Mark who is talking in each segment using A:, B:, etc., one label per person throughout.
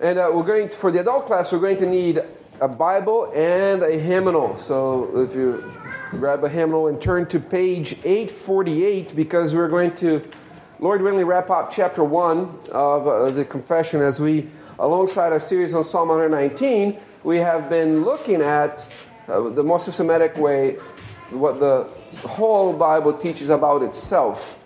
A: And uh, we're going to, for the adult class, we're going to need a Bible and a hymnal. So if you grab a hymnal and turn to page 848, because we're going to, Lord willing, wrap up chapter 1 of uh, the confession as we, alongside a series on Psalm 119, we have been looking at uh, the most systematic way what the whole Bible teaches about itself.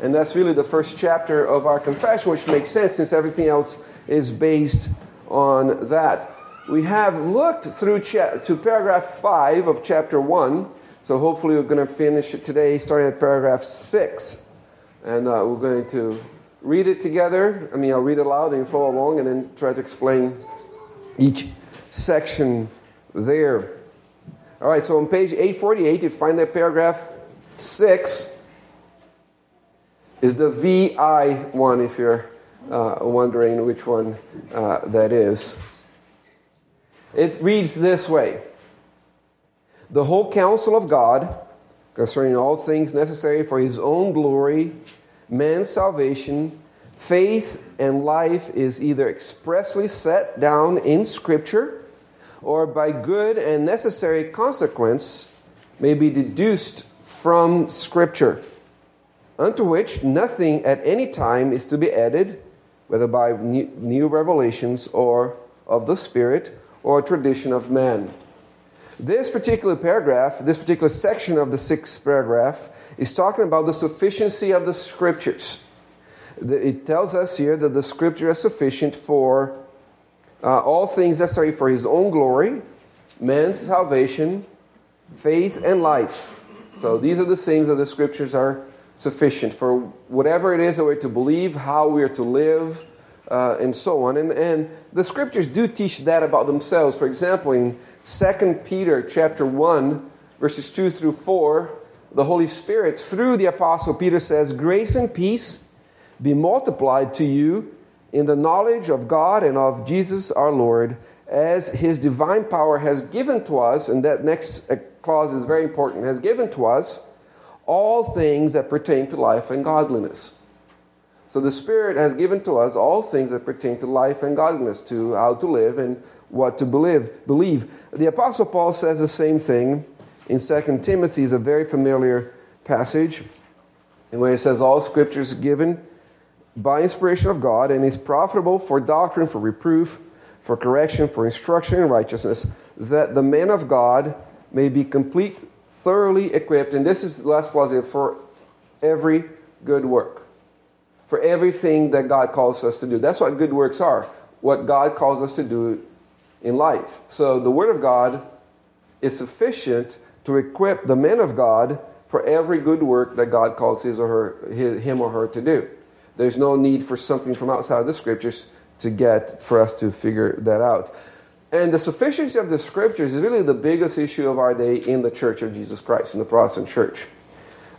A: And that's really the first chapter of our confession, which makes sense since everything else is based on that. We have looked through cha- to paragraph 5 of chapter 1, so hopefully we're going to finish it today, starting at paragraph 6. And uh, we're going to read it together. I mean, I'll read it aloud and you follow along and then try to explain each section there. All right, so on page 848, you find that paragraph 6 is the VI one if you're wondering which one uh, that is. It reads this way The whole counsel of God concerning all things necessary for his own glory, man's salvation, faith, and life is either expressly set down in Scripture or by good and necessary consequence may be deduced from Scripture, unto which nothing at any time is to be added, whether by new revelations or of the Spirit or tradition of man. This particular paragraph, this particular section of the sixth paragraph, is talking about the sufficiency of the Scriptures. It tells us here that the Scripture is sufficient for uh, all things necessary for his own glory, man's salvation, faith, and life. So these are the things that the scriptures are sufficient for whatever it is that we're to believe, how we are to live, uh, and so on. And, and the scriptures do teach that about themselves. For example, in 2 Peter chapter 1, verses 2 through 4, the Holy Spirit, through the Apostle Peter, says, Grace and peace be multiplied to you in the knowledge of God and of Jesus our Lord, as his divine power has given to us, and that next clause is very important, has given to us all things that pertain to life and godliness. So the Spirit has given to us all things that pertain to life and godliness, to how to live and what to believe. believe. The Apostle Paul says the same thing in 2 Timothy, is a very familiar passage, and where he says, All scriptures given by inspiration of God and is profitable for doctrine, for reproof, for correction, for instruction in righteousness, that the man of God may be complete, thoroughly equipped. And this is the last clause for every good work, for everything that God calls us to do. That's what good works are, what God calls us to do in life. So the Word of God is sufficient to equip the men of God for every good work that God calls his or her, his, him or her to do. There's no need for something from outside of the scriptures to get for us to figure that out. And the sufficiency of the scriptures is really the biggest issue of our day in the Church of Jesus Christ, in the Protestant Church.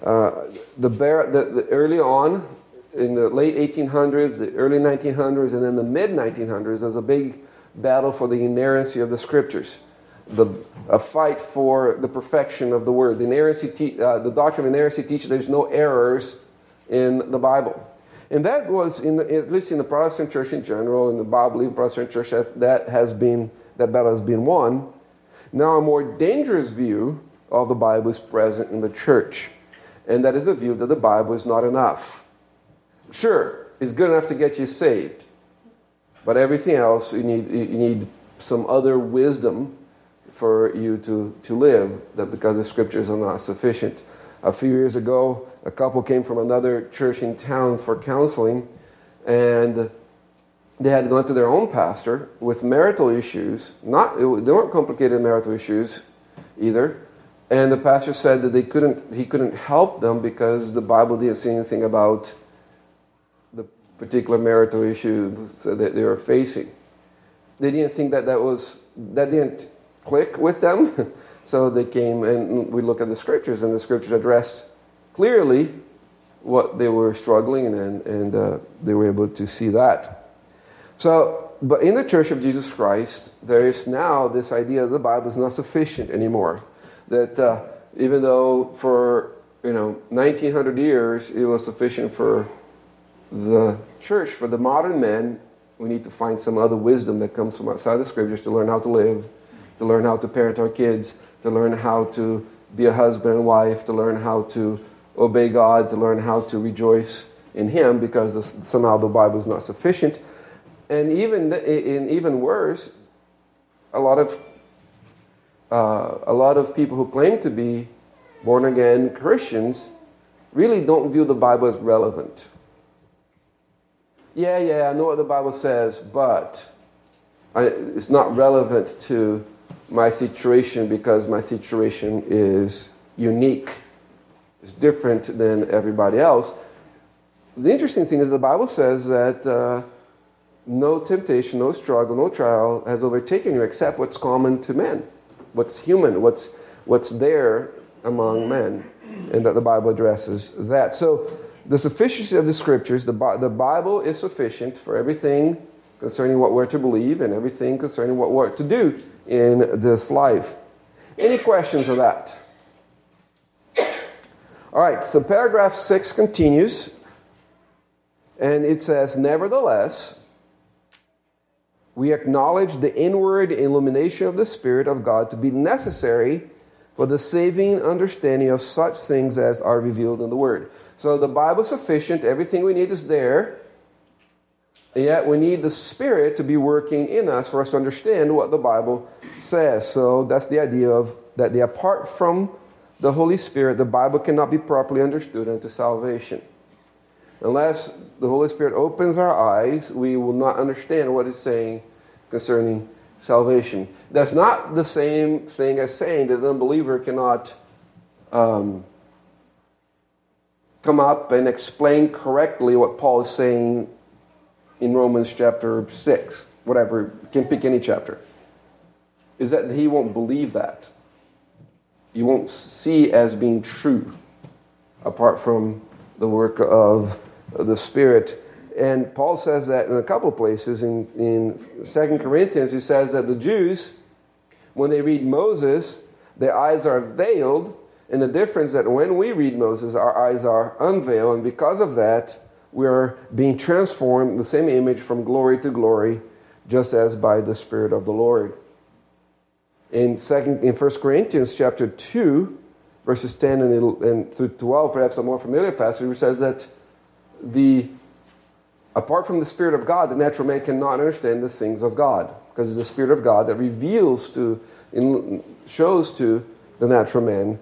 A: Uh, the, the, the, early on, in the late 1800s, the early 1900s, and then the mid 1900s, there's a big battle for the inerrancy of the scriptures. The, a fight for the perfection of the word. The, inerrancy te- uh, the doctrine of inerrancy teaches there's no errors in the Bible. And that was, in the, at least in the Protestant church in general, in the Bible Protestant church, that has been, that battle has been won. Now, a more dangerous view of the Bible is present in the church. And that is the view that the Bible is not enough. Sure, it's good enough to get you saved. But everything else, you need, you need some other wisdom for you to, to live, that because the scriptures are not sufficient. A few years ago, a couple came from another church in town for counseling, and they had gone to their own pastor with marital issues. Not, they weren't complicated marital issues either. And the pastor said that they couldn't, he couldn't help them because the Bible didn't say anything about the particular marital issue that they were facing. They didn't think that that was, that didn't click with them. so they came and we look at the scriptures, and the scriptures addressed clearly what they were struggling and, and uh, they were able to see that. So, but in the Church of Jesus Christ, there is now this idea that the Bible is not sufficient anymore. That uh, even though for you know 1900 years it was sufficient for the church, for the modern man We need to find some other wisdom that comes from outside the scriptures to learn how to live, to learn how to parent our kids, to learn how to be a husband and wife, to learn how to obey God, to learn how to rejoice in Him, because somehow the Bible is not sufficient. And even in even worse, a lot of uh, a lot of people who claim to be born again Christians really don't view the Bible as relevant. Yeah, yeah, I know what the Bible says, but I, it's not relevant to my situation because my situation is unique. It's different than everybody else. The interesting thing is the Bible says that uh, no temptation, no struggle, no trial has overtaken you except what's common to men, what's human, what's, what's there among men, and that the Bible addresses that. So, the sufficiency of the scriptures, the, the Bible is sufficient for everything concerning what we're to believe and everything concerning what we're to do in this life. Any questions of that? All right, so paragraph 6 continues, and it says, Nevertheless, we acknowledge the inward illumination of the Spirit of God to be necessary for the saving understanding of such things as are revealed in the Word. So the Bible is sufficient, everything we need is there, and yet we need the Spirit to be working in us for us to understand what the Bible says. So that's the idea of that the apart from the Holy Spirit, the Bible cannot be properly understood unto salvation. Unless the Holy Spirit opens our eyes, we will not understand what it's saying concerning salvation. That's not the same thing as saying that an unbeliever cannot um, come up and explain correctly what Paul is saying in Romans chapter 6, whatever, you can pick any chapter. Is that he won't believe that. You won't see as being true apart from the work of the Spirit. And Paul says that in a couple of places. In, in 2 Corinthians, he says that the Jews, when they read Moses, their eyes are veiled. And the difference that when we read Moses, our eyes are unveiled. And because of that, we are being transformed the same image from glory to glory, just as by the Spirit of the Lord. In, second, in 1 Corinthians chapter 2, verses 10 and, and through 12, perhaps a more familiar passage, which says that the apart from the Spirit of God, the natural man cannot understand the things of God because it's the Spirit of God that reveals to, in, shows to the natural man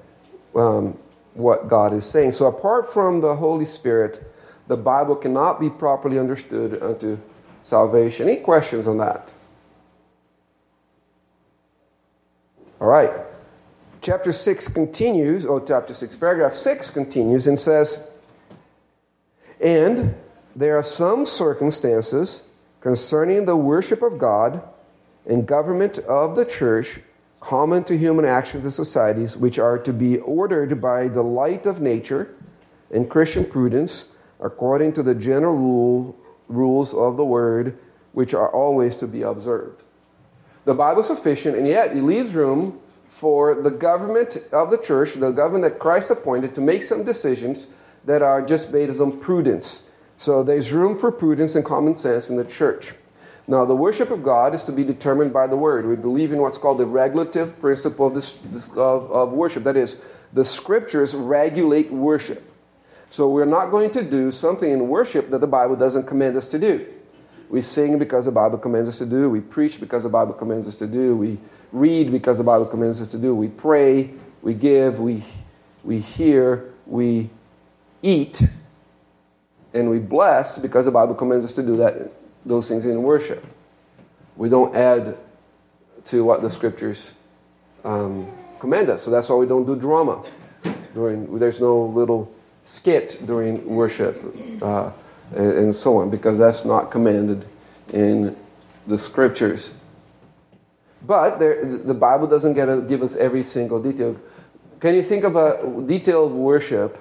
A: um, what God is saying. So, apart from the Holy Spirit, the Bible cannot be properly understood unto salvation. Any questions on that? All right. Chapter 6 continues, or chapter 6, paragraph 6 continues and says, and there are some circumstances concerning the worship of God and government of the church common to human actions and societies which are to be ordered by the light of nature and Christian prudence according to the general rule, rules of the word which are always to be observed. The Bible is sufficient, and yet it leaves room for the government of the church, the government that Christ appointed, to make some decisions that are just based on prudence. So there's room for prudence and common sense in the church. Now, the worship of God is to be determined by the Word. We believe in what's called the regulative principle of, this, this, of, of worship. That is, the Scriptures regulate worship. So we're not going to do something in worship that the Bible doesn't command us to do. We sing because the Bible commands us to do. We preach because the Bible commands us to do. We read because the Bible commands us to do. We pray. We give. We, we hear. We eat and we bless because the Bible commands us to do that, those things in worship. We don't add to what the scriptures um, command us. So that's why we don't do drama. During, there's no little skit during worship uh, and, and so on because that's not commanded in the scriptures. But there, the Bible doesn't get to give us every single detail. Can you think of a detail of worship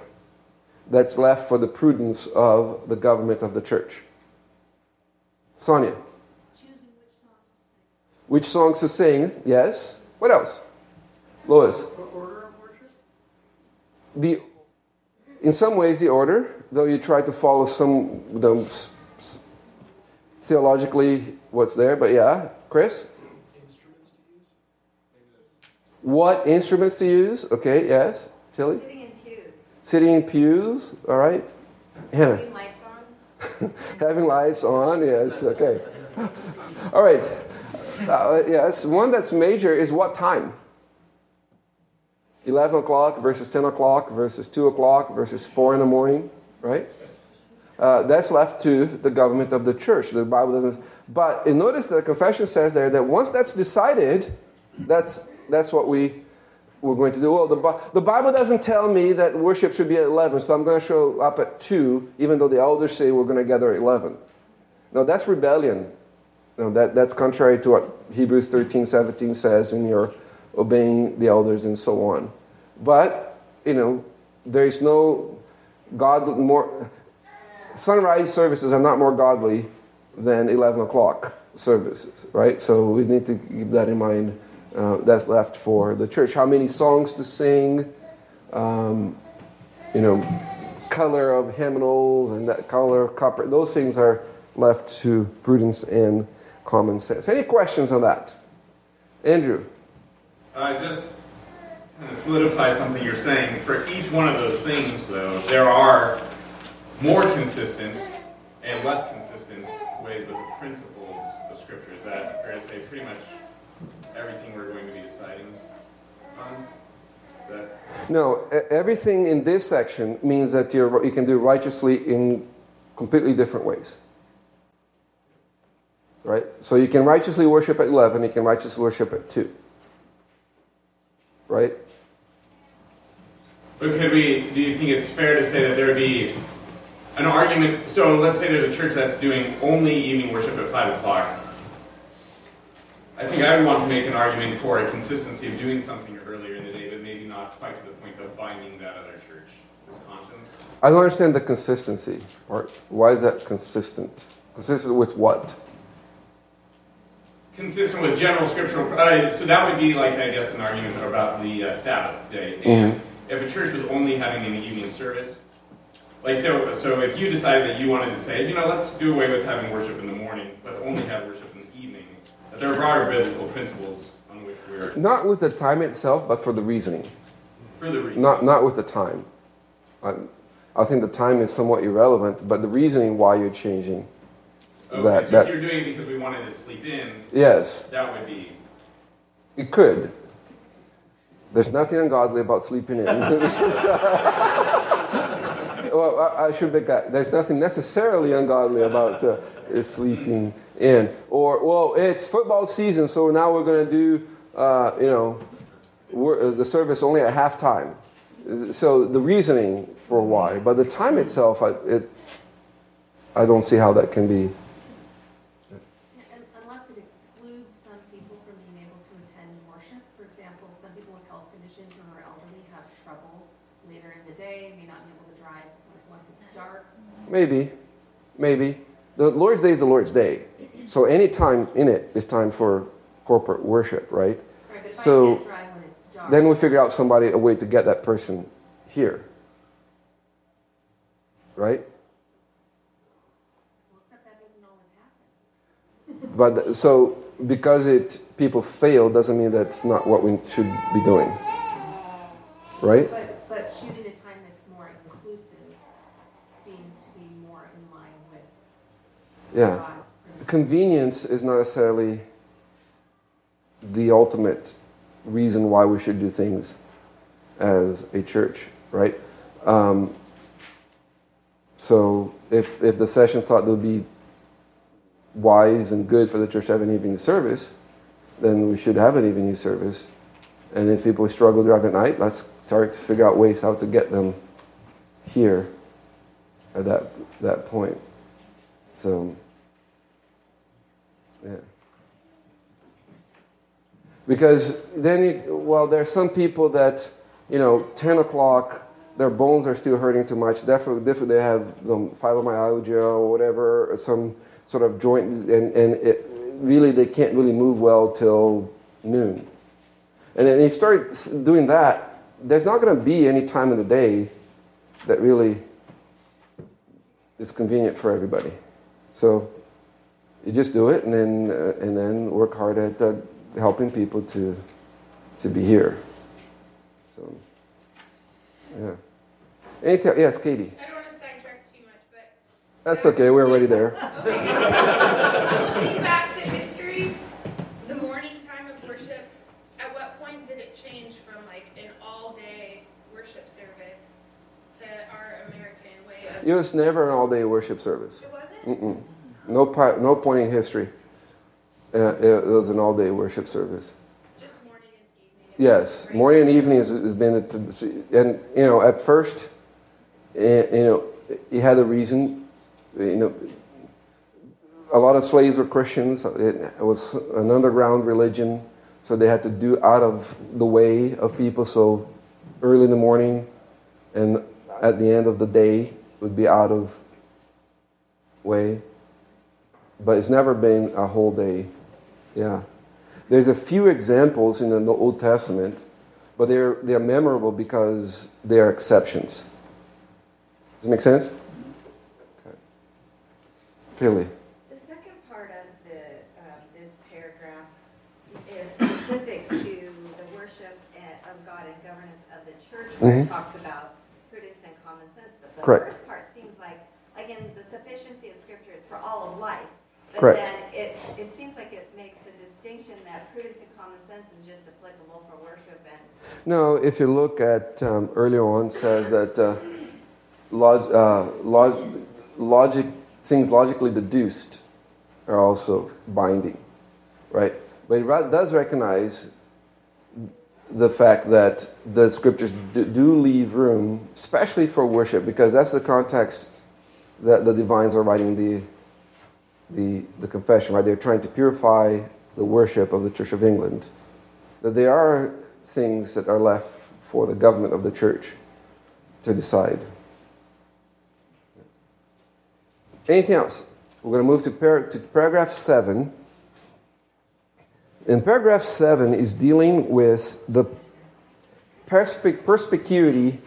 A: that's left for the prudence of the government of the church. Sonia. Which songs to sing, yes. What else? Lois.
B: Order of worship?
A: The, in some ways, the order, though you try to follow some, the, theologically what's there, but yeah, Chris? Instruments to use. What instruments to use? Okay, yes. Tilly?
B: Sitting in pews.
A: Sitting in pews, all right. Hannah?
B: Having lights on.
A: Having lights on, yes, okay. All right. Uh, yes, one that's major is what time? 11 o'clock versus 10 o'clock versus 2 o'clock versus 4 in the morning, right? Uh, that's left to the government of the church. The Bible doesn't. But notice that the confession says there that once that's decided, that's, that's what we, we're going to do. Well, the, the Bible doesn't tell me that worship should be at 11, so I'm going to show up at 2, even though the elders say we're going to gather at 11. No, that's rebellion. No, that, that's contrary to what Hebrews 13, 17 says, and you're obeying the elders and so on. But, you know, there is no God more. Sunrise services are not more godly than 11 o'clock services, right? So we need to keep that in mind. Uh, that's left for the church. How many songs to sing, um, you know, color of hymnals and that color of copper, those things are left to prudence and common sense. Any questions on that? Andrew?
C: Uh, just kind of solidify something you're saying. For each one of those things, though, there are more consistent and less consistent ways with the principles of Scripture. Is that fair to say pretty much everything we're going to be deciding on? That
A: No, everything in this section means that you're, you can do righteously in completely different ways. Right? So you can righteously worship at 11, you can righteously worship at 2. Right?
C: But could we, do you think it's fair to say that there would be an argument? So let's say there's a church that's doing only evening worship at 5 o'clock. I think I would want to make an argument for a consistency of doing something earlier in the day, but maybe not quite to the point of binding that other church as conscience.
A: I don't understand the consistency part. Why is that consistent? Consistent with what?
C: Consistent with general scriptural, uh, so that would be like, I guess, an argument about the uh, Sabbath day. And if a church was only having an evening service, like so, so if you decided that you wanted to say, you know, let's do away with having worship in the morning, let's only have worship in the evening, that there are broader biblical principles on which we're
A: Not with the time itself, but for the reasoning.
C: further reading.
A: Not, not with the time. I, I think the time is somewhat irrelevant, but the reasoning why you're changing.
C: okay,
A: that-
C: so
A: that-
C: if you're doing it because we wanted to sleep in,
A: Yes,
C: that would be
A: it could. There's nothing ungodly about sleeping in. Well, I, I should make that. There's nothing necessarily ungodly about uh, sleeping in. Or, well, it's football season, so now we're going to do, uh, you know, uh, the service only at halftime. So the reasoning for why, but the time itself, I, it, I don't see how that can be.
B: Unless it excludes some people from being able to attend worship. For example, some people with health conditions or are elderly have trouble later in the day, may not be able to drive once it's dark.
A: Maybe, maybe. The Lord's Day is the Lord's Day. So any time in it is time for corporate worship, right?
B: Right, but
A: So,
B: can't drive when it's dark.
A: Then we figure out somebody, a way to get that person here. Right?
B: Well, except that doesn't always happen.
A: But so because it people fail doesn't mean that's not what we should be doing. Right?
B: But, but choosing a time that's more inclusive seems to be more in line with
A: Yeah. Convenience is not necessarily the ultimate reason why we should do things as a church, right? Um, so if, if the session thought it would be wise and good for the church to have an evening service, then we should have an evening service. And if people struggle to drive at night, let's start to figure out ways how to get them here at that, that point. So, yeah. Because then, you, well, there are some people that, you know, 10 o'clock, their bones are still hurting too much. Therefore they have um, fibromyalgia or whatever, or some sort of joint, and, and it, really they can't really move well till noon. And then you start doing that, there's not going to be any time in the day that really is convenient for everybody. So, You just do it, and then uh, and then work hard at uh, helping people to to be here. So, yeah. Anything? Yes, Katie.
D: I don't want to sidetrack too much, but
A: That's okay. We're already there.
D: Looking back to history, the morning time of worship, at what point did it change from like an all-day worship service to our American way of?
A: It was never an all-day worship service.
D: It wasn't?
A: Mm-mm. No, pi- no point in history. Uh, it, was an all-day worship service.
D: Just morning and evening?
A: Yes, morning and evening has, has been, a- and you know, at first, eh, you know, he had a reason. You know, a lot of slaves were Christians. It was an underground religion, so they had to do out of the way of people. So early in the morning, and at the end of the day would be out of way. But it's never been a whole day. Yeah. There's a few examples in the Old Testament, but they're, they're memorable because they are exceptions. Does it make sense? Okay. Philly.
E: The second part of the, this paragraph is specific to the worship and- of God and governance of the church,
A: Mhm.
E: it talks about prudence and common sense. But the
A: Correct.
E: first part seems like, again, the sufficiency of Scripture is for all of life. But
A: Correct.
E: then it, it seems like it makes a distinction that prudence and common sense is just applicable for worship and
A: No, if you look at um, earlier on, it says that uh, log, uh, log, logic, things logically deduced are also binding, right? But it does recognize the fact that the scriptures do, do leave room, especially for worship, because that's the context that the divines are writing the, the, the confession, right? They're trying to purify the worship of the Church of England. That there are things that are left for the government of the church to decide. Anything else? We're going to move to, par- to paragraph 7. And paragraph 7 is dealing with the perspicuity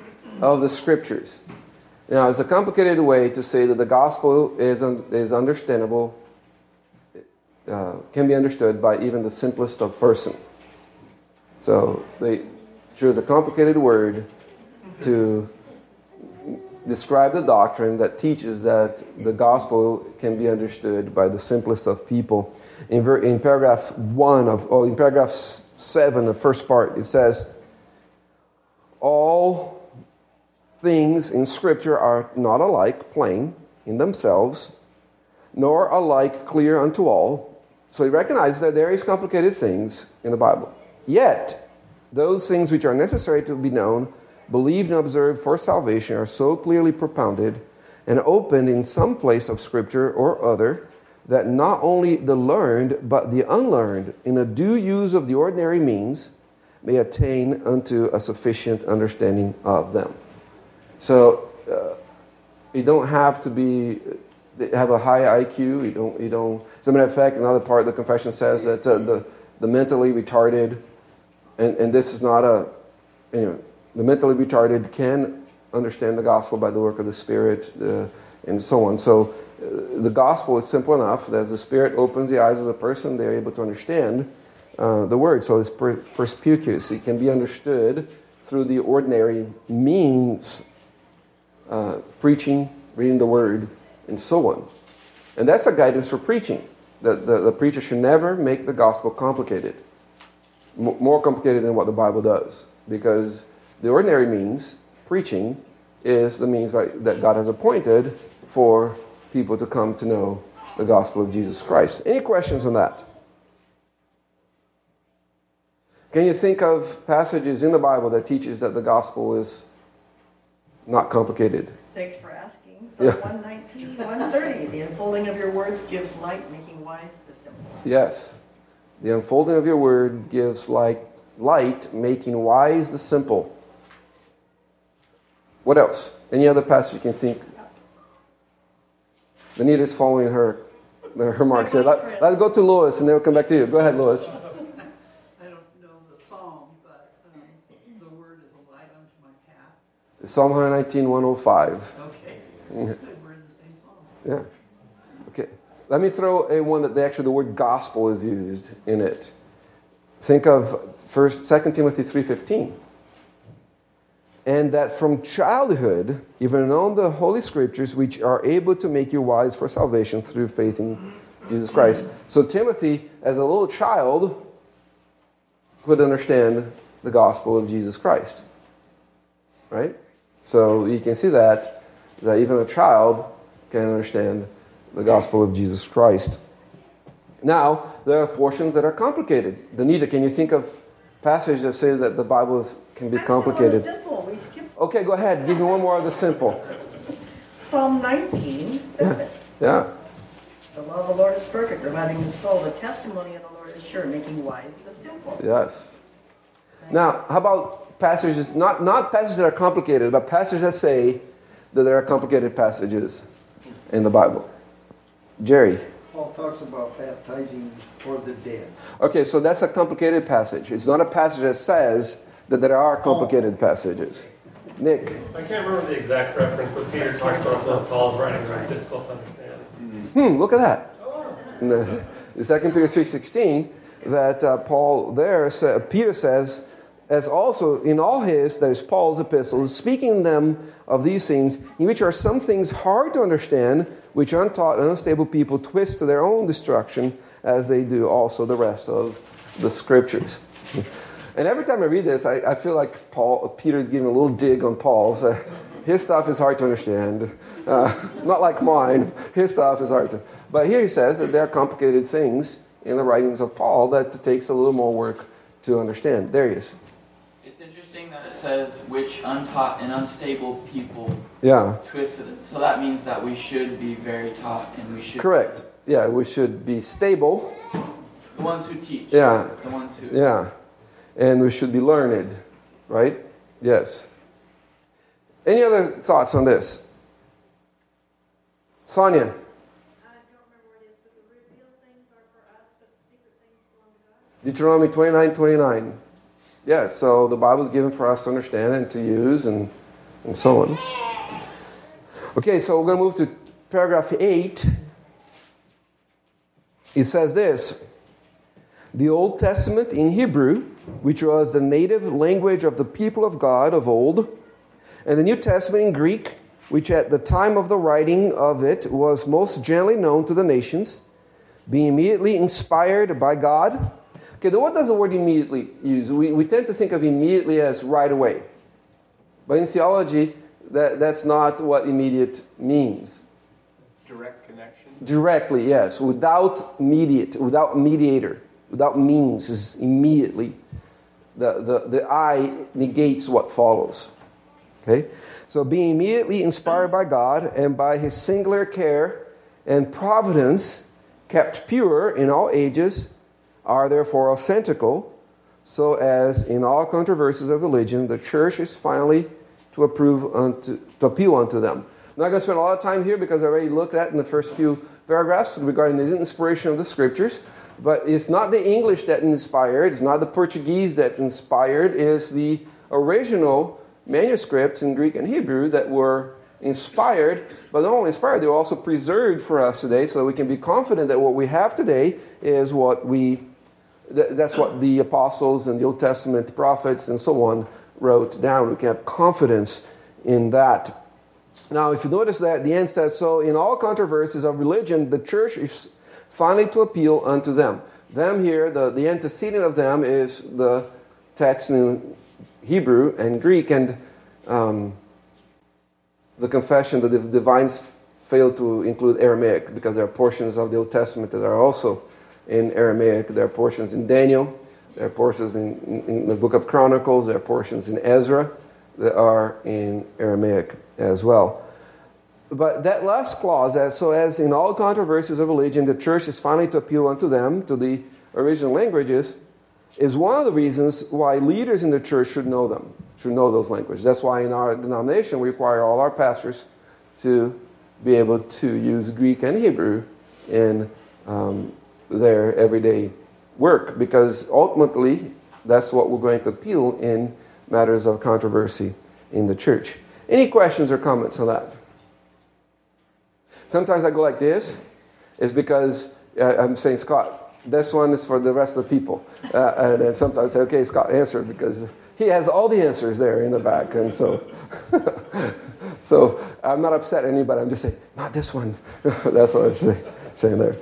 A: of the scriptures. Now, it's a complicated way to say that the gospel is, un- is understandable, uh, can be understood by even the simplest of person. So they choose a complicated word to describe the doctrine that teaches that the gospel can be understood by the simplest of people. In, ver- in paragraph one of, oh, in paragraph seven, the first part, it says, "All things in Scripture are not alike plain in themselves, nor alike clear unto all." So he recognizes that there is complicated things in the Bible. Yet, those things which are necessary to be known, believed and observed for salvation are so clearly propounded and opened in some place of Scripture or other that not only the learned, but the unlearned, in a due use of the ordinary means, may attain unto a sufficient understanding of them. So, uh, you don't have to be have a high IQ. You don't. You don't. As a matter of fact, another part of the confession says that uh, the the mentally retarded, and, and this is not a, know, the mentally retarded can understand the gospel by the work of the Spirit, uh, and so on. So, uh, the gospel is simple enough that as the Spirit opens the eyes of the person, they're able to understand uh, the word. So, it's per- perspicuous. It can be understood through the ordinary means uh, preaching, reading the word, and so on. And that's a guidance for preaching. The, the, the preacher should never make the gospel complicated, M- more complicated than what the Bible does. Because the ordinary means, preaching, is the means by, that God has appointed for people to come to know the gospel of Jesus Christ. Any questions on that? Can you think of passages in the Bible that teaches that the gospel is not complicated?
F: Thanks for asking.
A: Yeah.
F: Psalm 119, 130. The unfolding of your words gives light, making wise the simple.
A: Yes. The unfolding of your word gives light, light, making wise the simple. What else? Any other passage you can think? Anita's following her, her marks here. Let, let's go to Lois and then we'll come back to you. Go ahead, Lois.
G: I don't know the psalm, but um, the word is a light unto my path.
A: Psalm 119, 105.
G: Okay.
A: Mhm.
G: Good, we're in the same psalm.
A: Yeah. Okay. Let me throw a one that the, actually the word gospel is used in it. Think of first, 2 Timothy 3.15. And that from childhood you've the Holy Scriptures, which are able to make you wise for salvation through faith in Jesus Christ. So Timothy, as a little child, could understand the gospel of Jesus Christ. Right? So you can see that, that even a child can understand the gospel of Jesus Christ. Now, there are portions that are complicated. Danita, can you think of passages that say that the Bible is, can be complicated?
F: that's simple. We skipped
A: Okay, go ahead. Give me one more of the simple.
F: Psalm 19, 7.
A: Yeah.
F: The law of the Lord is perfect, reminding the soul. The testimony of the Lord is sure, making wise the simple.
A: Yes. Now, how about passages, not, not passages that are complicated, but passages that say that there are complicated passages in the Bible? Jerry.
H: Paul talks about baptizing for the dead.
A: Okay, so that's a complicated passage. It's not a passage that says that there are complicated passages. Nick.
I: I can't remember the exact reference, but Peter talks about some of Paul's writings are difficult to understand.
A: Hmm, look at that. In the, the 2 Peter 3.16, that uh, Paul there, sa- Peter says, as also in all his, that is Paul's epistles, speaking them of these things, in which are some things hard to understand, which untaught and unstable people twist to their own destruction, as they do also the rest of the scriptures. And every time I read this, I, I feel like Paul, Peter's giving a little dig on Paul. So his stuff is hard to understand. Uh, not like mine. His stuff is hard to. But here he says that there are complicated things in the writings of Paul that takes a little more work to understand. There he is.
J: It's interesting that it says which untaught and unstable people
A: Yeah,
J: twisted it. So that means that we should be very taught and we should
A: correct. Yeah, we should be stable.
J: The ones who teach.
A: Yeah.
J: The ones who
A: Yeah. And we should be learned, right? Yes. Any other thoughts on this? Sonia.
D: I don't remember what it is, but the revealed things are for us, but secret things belong to God.
A: Deuteronomy 29 29. Yeah, so the Bible is given for us to understand and to use and, and so on. Okay, so we're going to move to paragraph 8. It says this The Old Testament in Hebrew, which was the native language of the people of God of old, and the New Testament in Greek, which at the time of the writing of it was most generally known to the nations, being immediately inspired by God. Okay, then what does the word immediately use? We, we tend to think of immediately as right away. But in theology, that, that's not what immediate means.
H: Direct connection.
A: Directly, yes. Without mediate, without mediator, without means is immediately. The, the, the I negates what follows. Okay? So being immediately inspired by God and by his singular care and providence, kept pure in all ages, are therefore authentical, so as in all controversies of religion, the church is finally to approve unto, to appeal unto them. I'm not going to spend a lot of time here because I already looked at in the first few paragraphs regarding the inspiration of the scriptures. But it's not the English that inspired, it's not the Portuguese that inspired, it's the original manuscripts in Greek and Hebrew that were inspired, but not only inspired, they were also preserved for us today so that we can be confident that what we have today is what we, th- that's what the apostles and the Old Testament prophets and so on wrote down. We can have confidence in that. Now, if you notice that the end says, So in all controversies of religion, the church is finally to appeal unto them. Them here, the, the antecedent of them is the text in Hebrew and Greek, and um, the confession that the divines failed to include Aramaic because there are portions of the Old Testament that are also in Aramaic. There are portions in Daniel, there are portions in, in, in the book of Chronicles, there are portions in Ezra that are in Aramaic as well. But that last clause, as so as in all controversies of religion, the church is finally to appeal unto them, to the original languages, is one of the reasons why leaders in the church should know them, should know those languages. That's why in our denomination we require all our pastors to be able to use Greek and Hebrew in um, their everyday work, because ultimately that's what we're going to appeal in matters of controversy in the church. Any questions or comments on that? Sometimes I go like this, it's because uh, I'm saying, Scott, this one is for the rest of the people. Uh, and then sometimes I say, okay, Scott, answer because he has all the answers there in the back. And so, so I'm not upset at anybody. I'm just saying, not this one. That's what I'm saying, saying there.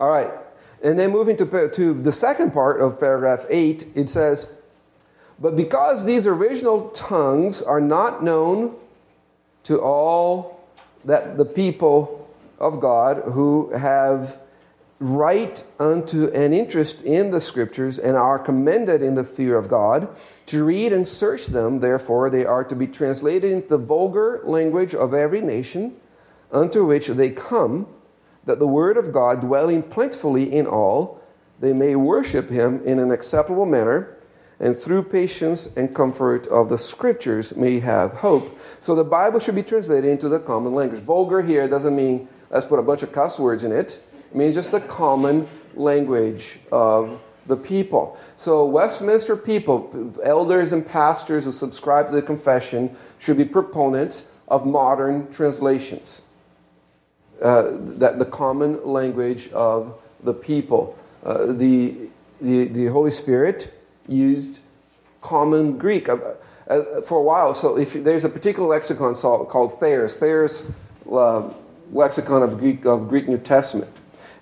A: All right. And then moving to, to the second part of paragraph 8, it says, But because these original tongues are not known to all that the people of God who have right unto an interest in the scriptures and are commended in the fear of God, to read and search them, therefore, they are to be translated into the vulgar language of every nation unto which they come that the word of God dwelling plentifully in all, they may worship him in an acceptable manner, and through patience and comfort of the scriptures may have hope. So the Bible should be translated into the common language. Vulgar here doesn't mean let's put a bunch of cuss words in it. It means just the common language of the people. So Westminster people, elders and pastors who subscribe to the confession, should be proponents of modern translations uh, that the common language of the people. Uh, the, the, the Holy Spirit used common Greek uh, uh for a while. So if there's a particular lexicon called Thayer's, Thayer's uh, lexicon of Greek, of Greek New Testament.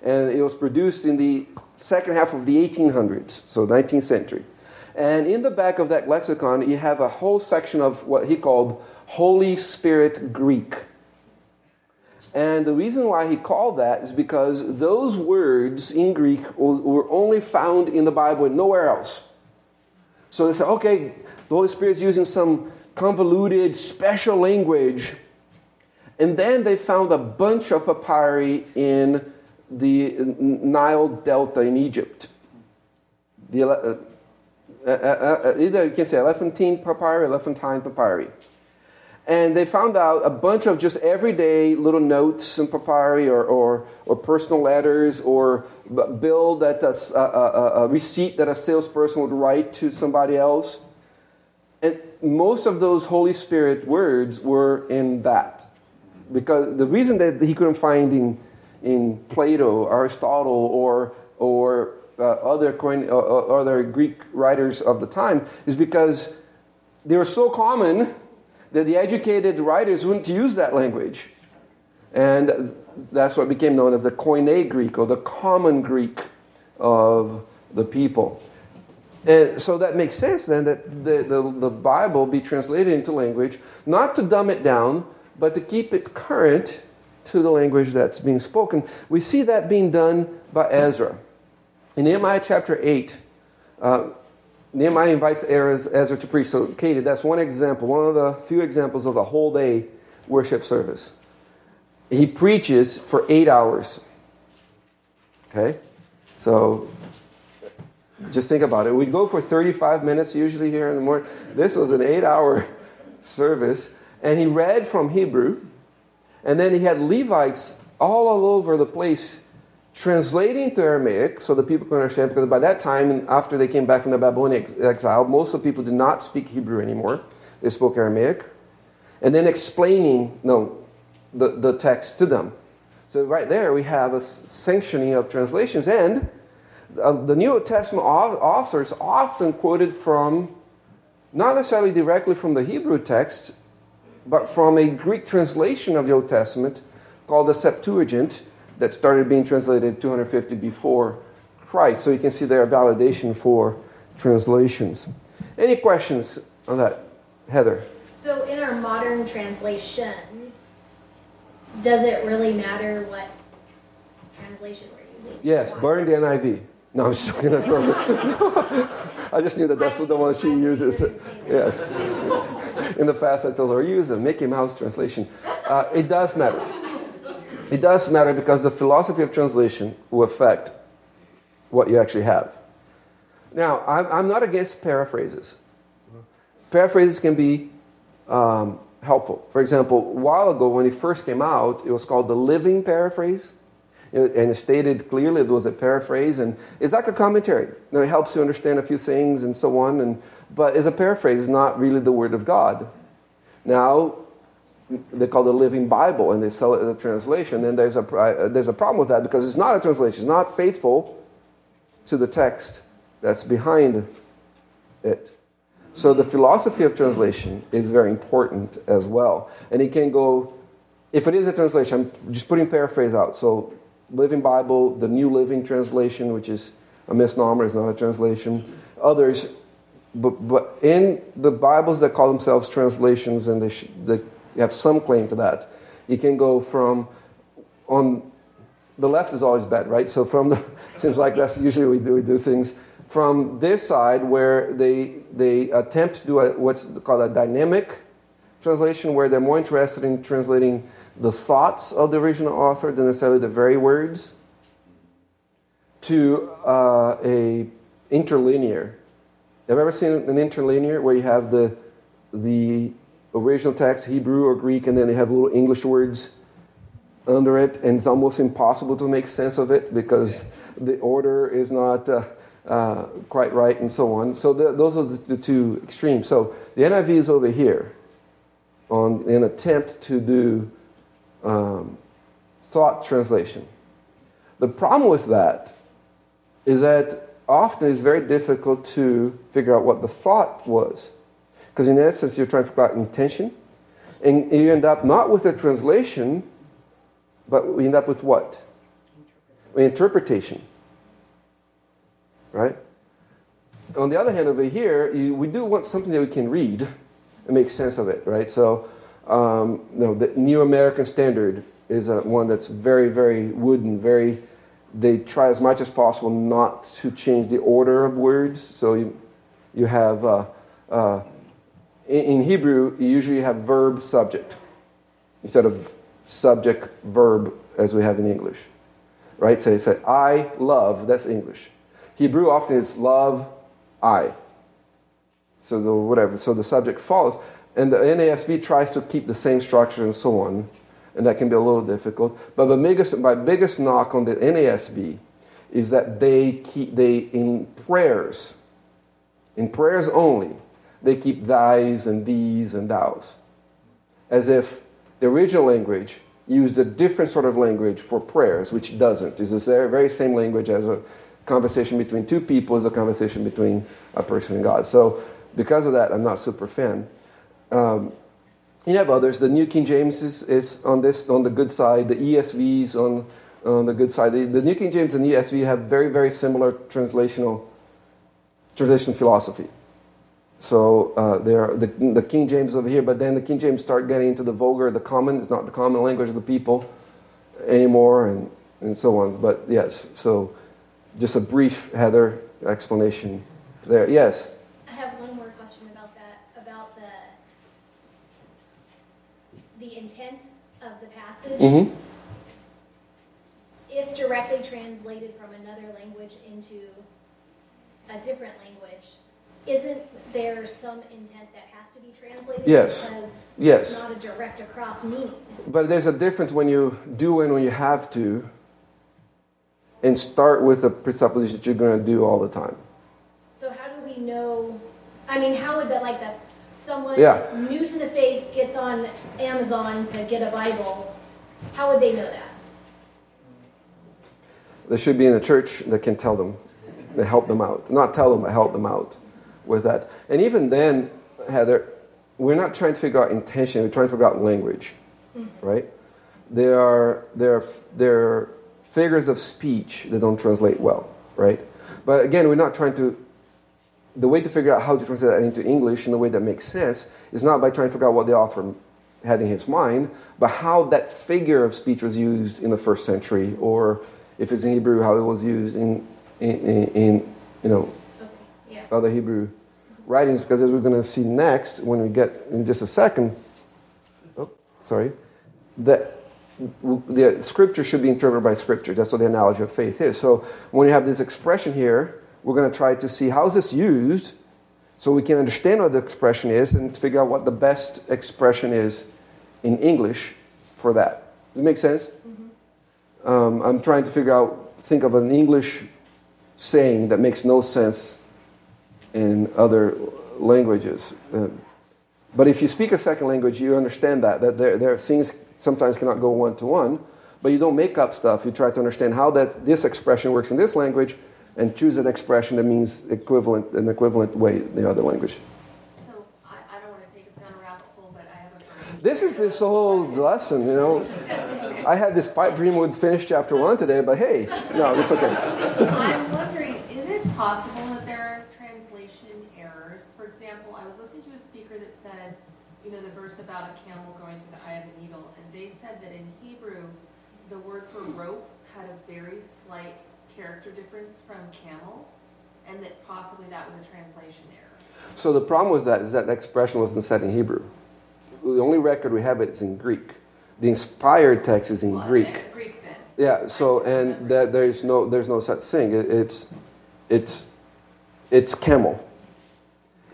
A: And it was produced in the second half of the 1800s, so 19th century. And in the back of that lexicon, you have a whole section of what he called Holy Spirit Greek. And the reason why he called that is because those words in Greek were only found in the Bible and nowhere else. So they said, okay, the Holy Spirit is using some convoluted special language. And then they found a bunch of papyri in the Nile Delta in Egypt. The, uh, uh, uh, either you can say Elephantine papyri, Elephantine papyri. And they found out a bunch of just everyday little notes in papyri or, or, or personal letters or bill that a, a, a, receipt that a salesperson would write to somebody else. And most of those Holy Spirit words were in that. Because the reason that he couldn't find in, in Plato, Aristotle, or, or uh, other, coin, uh, uh other Greek writers of the time is because they were so common that the educated writers wouldn't use that language. And that's what became known as the Koine Greek or the common Greek of the people. And so that makes sense then that the, the, the, Bible be translated into language, not to dumb it down, but to keep it current to the language that's being spoken. We see that being done by Ezra. In Nehemiah chapter 8, uh, Nehemiah invites Ezra to preach. So, Katie, that's one example, one of the few examples of a whole day worship service. He preaches for eight hours. Okay? So, just think about it. We'd go for 35 minutes usually here in the morning. This was an eight hour service. And he read from Hebrew. And then he had Levites all, all over the place translating to Aramaic so that people could understand, because by that time, after they came back from the Babylonian exile, most of the people did not speak Hebrew anymore. They spoke Aramaic. And then explaining no, the, the text to them. So, right there, we have a sanctioning of translations. And uh, the New Testament authors often quoted from, not necessarily directly from the Hebrew text, but from a Greek translation of the Old Testament called the Septuagint that started being translated 250 before Christ. So you can see there a validation for translations. Any questions on that, Heather?
K: So in our modern translations, does it really matter what translation we're using?
A: Yes, burn the NIV. No, I'm just joking. That's not I just knew that that's the one she uses. Yes. In the past, I told her, use a Mickey Mouse translation. Uh, it does matter. It does matter because the philosophy of translation will affect what you actually have. Now, I'm, I'm not against paraphrases. Paraphrases can be um, helpful. For example, a while ago when it first came out, it was called the Living Paraphrase. And it stated clearly it was a paraphrase, and it's like a commentary. You it helps you understand a few things and so on. And, but as a paraphrase, it's not really the Word of God. Now, they call the Living Bible, and they sell it as a translation. Then there's a uh, there's a problem with that because it's not a translation. It's not faithful to the text that's behind it. So the philosophy of translation is very important as well, and it can go. If it is a translation, I'm just putting paraphrase out. So Living Bible, the New Living Translation, which is a misnomer, is not a translation. Others, but, but in the Bibles that call themselves translations and they, sh- they have some claim to that, you can go from on the left is always bad, right? So from the seems like that's usually we do we do things from this side where they they attempt to do a, what's called a dynamic translation, where they're more interested in translating the thoughts of the original author than necessarily the very words, to uh, a interlinear. Have you ever seen an interlinear where you have the the original text, Hebrew or Greek, and then you have little English words under it, and it's almost impossible to make sense of it because the order is not uh, uh, quite right, and so on. So the, those are the, the, two extremes. So the NIV is over here on an attempt to do um, thought translation. The problem with that is that often it's very difficult to figure out what the thought was. Because in essence, you're trying to figure out intention. And you end up not with a translation, but we end up with what? Interpretation. Right? On the other hand, over here, you, we do want something that we can read and make sense of it, right? So, um, you know, the New American Standard is a, one that's very, very wooden, very. They try as much as possible not to change the order of words. So you, you have uh, uh, in, Hebrew, you usually have verb subject instead of subject verb as we have in English, right? So you say I love. That's English. Hebrew often is love, I. So the whatever. So the subject follows, and the NASB tries to keep the same structure and so on, and that can be a little difficult. But the biggest, my biggest knock on the NASB is that they keep they in prayers, in prayers only, they keep thys and these and thous, as if the original language used a different sort of language for prayers, which doesn't. It's the very same language as a conversation between two people is a conversation between a person and God. So because of that, I'm not super fan. Um, you have others. The New King James is, is on this on the good side. The ESVs on on the good side. The, the New King James and ESV have very very similar translational translation philosophy. So uh, there, the, the King James over here, but then the King James start getting into the vulgar, the common. It's not the common language of the people anymore, and and so on. But yes, so just a brief Heather explanation there. Yes.
K: I have one more question about that, about the the intent of the passage.
A: Mm-hmm.
K: If directly translated from another language into a different language, isn't there some intent that has to be translated?
A: Yes.
K: Because
A: Yes.
K: it's not a direct across meaning.
A: But there's a difference when you do and when you have to, and start with the presupposition that you're going to do all the time.
K: So how do we know? I mean, how would that like that someone
A: Yeah.
K: new to the faith gets on Amazon to get a Bible? How would they know that?
A: There should be in a church that can tell them, that help them out. Not tell them, but help them out with that. And even then, Heather, we're not trying to figure out intention. We're trying to figure out language, mm-hmm. right? There are there are, there are figures of speech that don't translate well, right? But again, we're not trying to. The way to figure out how to translate that into English in a way that makes sense is not by trying to figure out what the author had in his mind, but how that figure of speech was used in the first century, or if it's in Hebrew, how it was used in in, in, in you know
K: Okay, yeah.
A: other Hebrew writings, because as we're going to see next, when we get in just a second, oh, sorry, that the scripture should be interpreted by scripture. That's what the analogy of faith is. So when you have this expression here, we're going to try to see how is this used so we can understand what the expression is and figure out what the best expression is in English for that. Does it make sense? Um, I'm trying to figure out, think of an English saying that makes no sense in other languages. Uh, But if you speak a second language, you understand that that there, there things sometimes cannot go one to one. But you don't make up stuff. You try to understand how that this expression works in this language, and choose an expression that means equivalent an equivalent way in the other language.
B: So I, I don't want to take us down a rabbit hole, but I have a.
A: This is this whole lesson, you know. I had this pipe dream would finish chapter one today, but hey, no, it's okay.
B: I'm wondering, is it possible that there are translation errors? For example, I was listening to a speaker that said, you know, the verse about a camel going through the eye of a needle, and they said that in Hebrew, the word for rope had a very slight character difference from camel, and that possibly that was a translation error.
A: So the problem with that is that the expression wasn't said in Hebrew. The only record we have it is in Greek. The inspired text is in
B: Well,
A: Greek.
B: Greek then.
A: Yeah. So and that there's no there's no such thing. It, it's it's it's camel.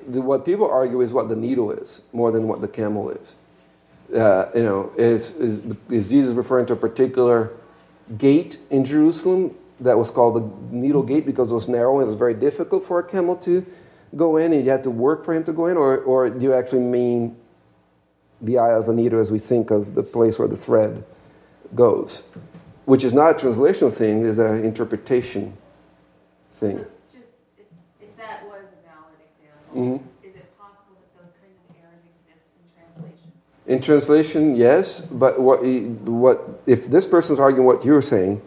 A: The, what people argue is what the needle is more than what the camel is. Uh, you know, is, is is Jesus referring to a particular gate in Jerusalem that was called the needle gate because it was narrow and it was very difficult for a camel to go in and you had to work for him to go in, or, or do you actually mean the eye of a needle as we think of the place where the thread goes? Which is not a translational thing, is an interpretation thing.
B: So just, if, if that was a valid example,
A: Mhm.
B: is it possible that those kinds of errors exist in translation?
A: In translation, yes, but what, what if this person's arguing what you're saying,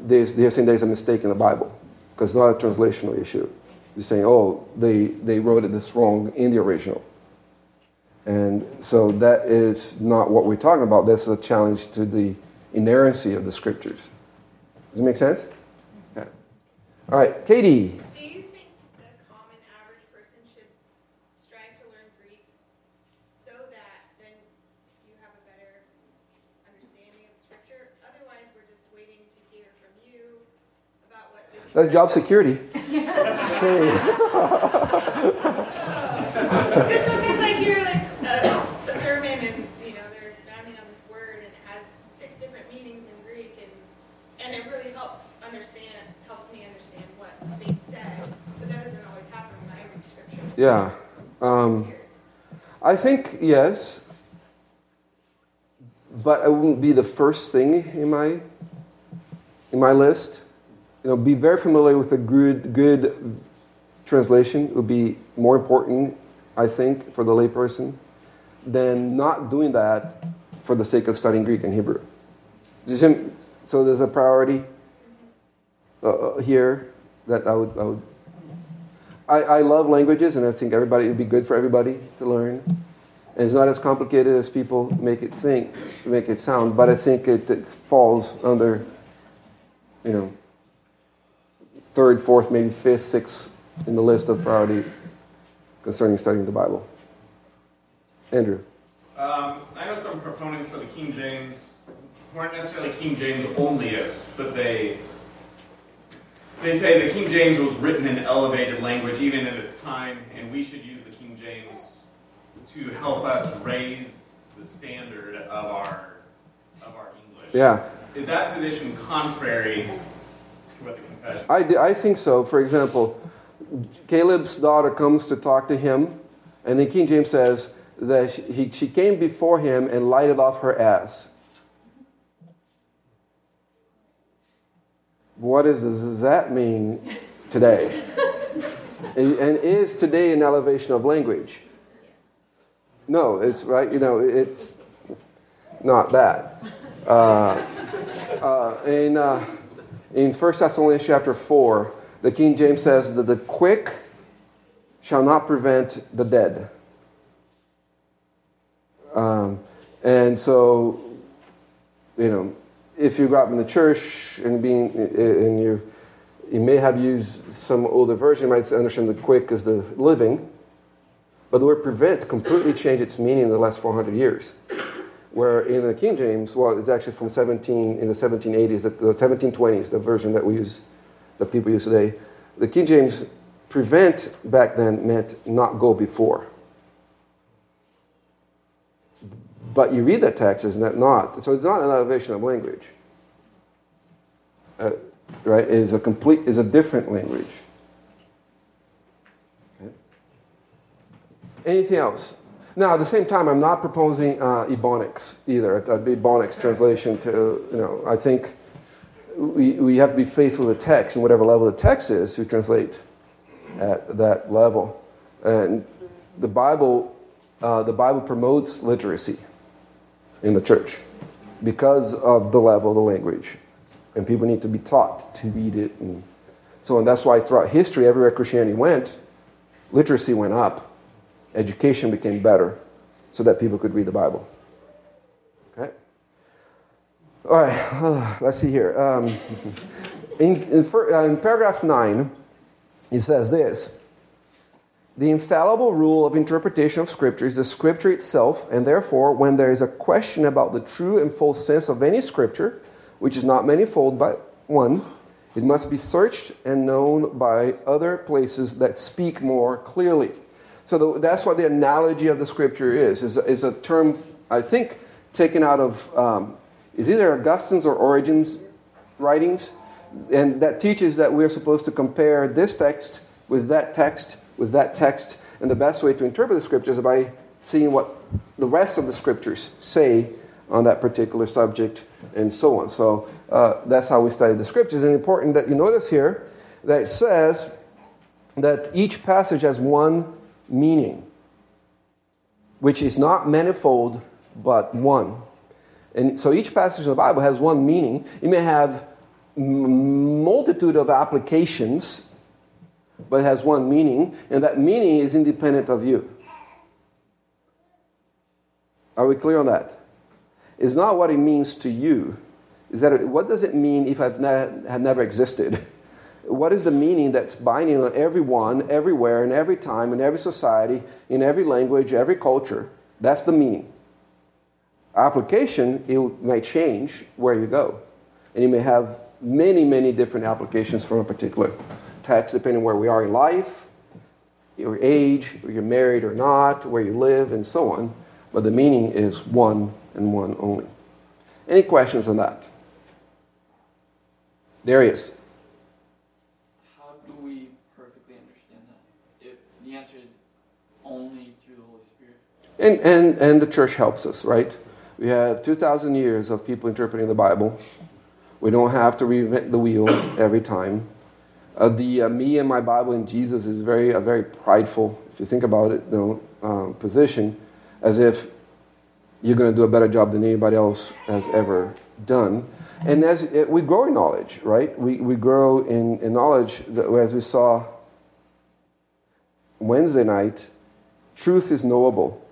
A: there's, they're saying there's a mistake in the Bible because it's not a translational issue. They're saying, oh, they, they wrote it this wrong in the original. And so that is not what we're talking about. That's a challenge to the inerrancy of the scriptures. Does it make sense? Yeah. All right, Katie.
D: Do you think the common average person should strive to learn Greek so that then you have a better understanding of the scripture? Otherwise, we're just waiting to hear from you about what this.
A: That's job security. Say,
D: Because sometimes I hear like a, a sermon and you know they're expounding on this word and it has six different meanings in Greek and and it really helps understand helps me understand what's being said. But that doesn't always happen when I read scripture.
A: yeah. Um, I think yes, but it wouldn't be the first thing in my in my list. You know, be very familiar with a good good translation would be more important, I think, for the layperson than not doing that for the sake of studying Greek and Hebrew. So there's a priority uh, here that I would, I would I, I love languages, and I think everybody it would be good for everybody to learn. And it's not as complicated as people make it think, make it sound. But I think it, it falls under, you know, third, fourth, maybe fifth, sixth in the list of priority concerning studying the Bible. Andrew.
C: Um, I know some proponents of the King James who aren't necessarily King James onlyists, but they they say the King James was written in elevated language even in its time, and we should use the King James to help us raise the standard of our of our English.
A: Yeah,
C: Is that position contrary
A: I, d- I think so. For example, Caleb's daughter comes to talk to him, and the King James says that she, he, she came before him and lighted off her ass. What is, does that mean today? and, and is today an elevation of language? No, it's right. You know, it's not that. Uh, uh, in uh, in 1 Thessalonians chapter 4, the King James says that the quick shall not prevent the dead. Um, and so, you know, if you grew up in the church and being and you you may have used some older version, you might understand the quick as the living. But the word prevent completely changed its meaning in the last 400 years. Where in the King James, well, it's actually from 17 in the 1780s, the, the 1720s, the version that we use, that people use today. The King James prevent back then meant not go before. But you read that text, isn't that not? So it's not an elevation of language. Uh, right? It is a complete, is a different language. Okay. Anything else? Now, at the same time, I'm not proposing uh, Ebonics either. That'd be Ebonics translation to, you know, I think we, we have to be faithful to the text, and whatever level the text is, we translate at that level. And the Bible, uh, the Bible promotes literacy in the church because of the level of the language. And people need to be taught to read it. And so and that's why throughout history, everywhere Christianity went, literacy went up, education became better, so that people could read the Bible. Okay? All right, let's see here. Um, in, in, uh, in paragraph 9, it says this The infallible rule of interpretation of Scripture is the Scripture itself, and therefore, when there is a question about the true and full sense of any Scripture, which is not manifold but one, it must be searched and known by other places that speak more clearly. So the, that's what the analogy of the Scripture is, is, is a term, I think, taken out of, um, is either Augustine's or Origen's writings, and that teaches that we're supposed to compare this text with that text with that text, and the best way to interpret the scriptures is by seeing what the rest of the scriptures say on that particular subject, and so on. So uh, that's how we study the scriptures. And important that you notice here that it says that each passage has one meaning, which is not manifold but one. And so each passage of the Bible has one meaning. It may have multitude of applications, but has one meaning, and that meaning is independent of you. Are we clear on that? It's not what it means to you. Is that what does it mean if I've ne- never existed? What is the meaning that's binding on everyone, everywhere, in every time, in every society, in every language, every culture? That's the meaning. Application, it may change where you go. And you may have many, many different applications from a particular text, depending where we are in life, your age, whether you're married or not, where you live, and so on. But the meaning is one and one only. Any questions on that? Darius.
J: How do we perfectly understand that? If the answer is only through the Holy Spirit.
A: And, and, and the church helps us, right? We have 2,000 years of people interpreting the Bible. We don't have to reinvent the wheel every time. Uh, the uh, me and my Bible and Jesus is very a very prideful, if you think about it, you know, um, position, as if you're going to do a better job than anybody else has ever done. And as it, we grow in knowledge, right? We, we grow in, in knowledge, that, as we saw Wednesday night, truth is knowable.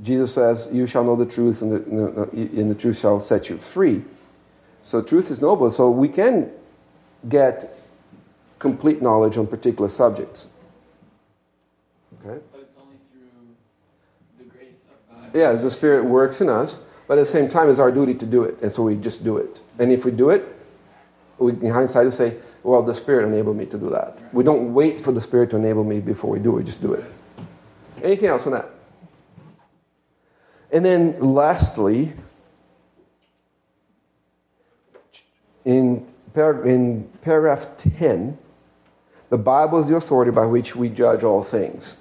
A: Jesus says, You shall know the truth, and the, uh, and the truth shall set you free. So truth is noble. So we can get complete knowledge on particular subjects.
J: Okay? But it's only through the grace of God.
A: Yeah, as the Spirit works in us, but at the same time, it's our duty to do it. And so we just do it. And if we do it, we in hindsight to say, well, the Spirit enabled me to do that. Right. We don't wait for the Spirit to enable me before we do it, we just do it. Anything else on that? And then lastly, in, par- in paragraph 10, the Bible is the authority by which we judge all things.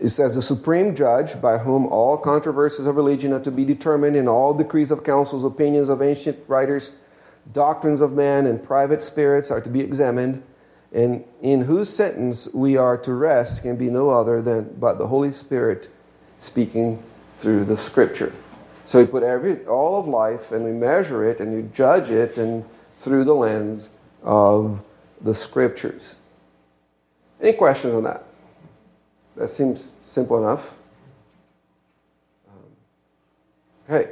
A: It says, The supreme judge by whom all controversies of religion are to be determined, and all decrees of councils, opinions of ancient writers, doctrines of man, and private spirits are to be examined, and in whose sentence we are to rest can be no other than but the Holy Spirit speaking through the Scripture. So we put every, all of life and we measure it and you judge it and through the lens of the Scriptures. Any questions on that? That seems simple enough. Um, okay.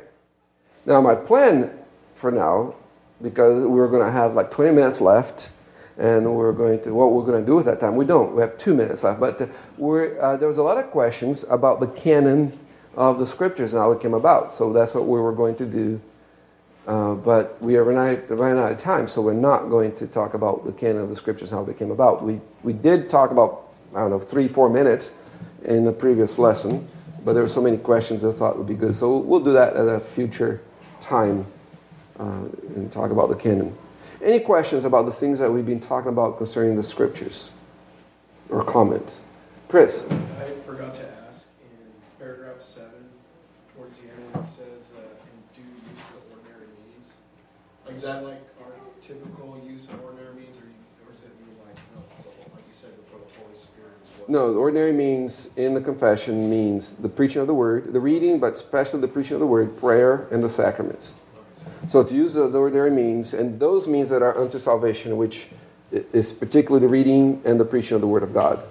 A: Now, my plan for now, because we're going to have like 20 minutes left, and we're going to, what we're going to do with that time, we don't. We have two minutes left. But uh, uh, there was a lot of questions about the canon of the scriptures and how it came about. So that's what we were going to do uh, but we are running, out of time, so we're not going to talk about the canon of the scriptures and how they came about. We, we did talk about, I don't know, three, four minutes in the previous lesson, but there were so many questions I thought would be good. So we'll do that at a future time uh, and talk about the canon. Any questions about the things that we've been talking about concerning the scriptures or comments? Chris?
L: I forgot to ask in towards the end when it says, uh, in due use of ordinary means. Like, is that like our typical use of ordinary means, or, you- or does it like, no, it's a- like you said before, the Holy Spirit is?
A: No, the ordinary means in the confession means the preaching of the word, the reading, but especially the preaching of the word, prayer, and the sacraments. So to use the ordinary means, and those means that are unto salvation, which is particularly the reading and the preaching of the word of God.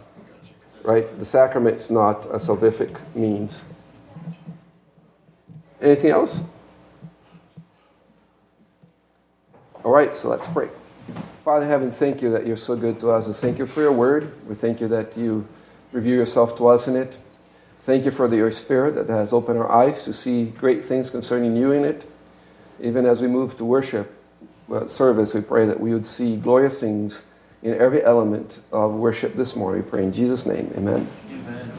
A: Right? The sacrament's not a salvific means. Anything else? All right, so let's pray. Father in heaven, thank you that you're so good to us. We thank you for your word. We thank you that you reveal yourself to us in it. Thank you for the, your spirit that has opened our eyes to see great things concerning you in it. Even as we move to worship uh, service, we pray that we would see glorious things in every element of worship this morning. We pray in Jesus' name. Amen.
J: Amen.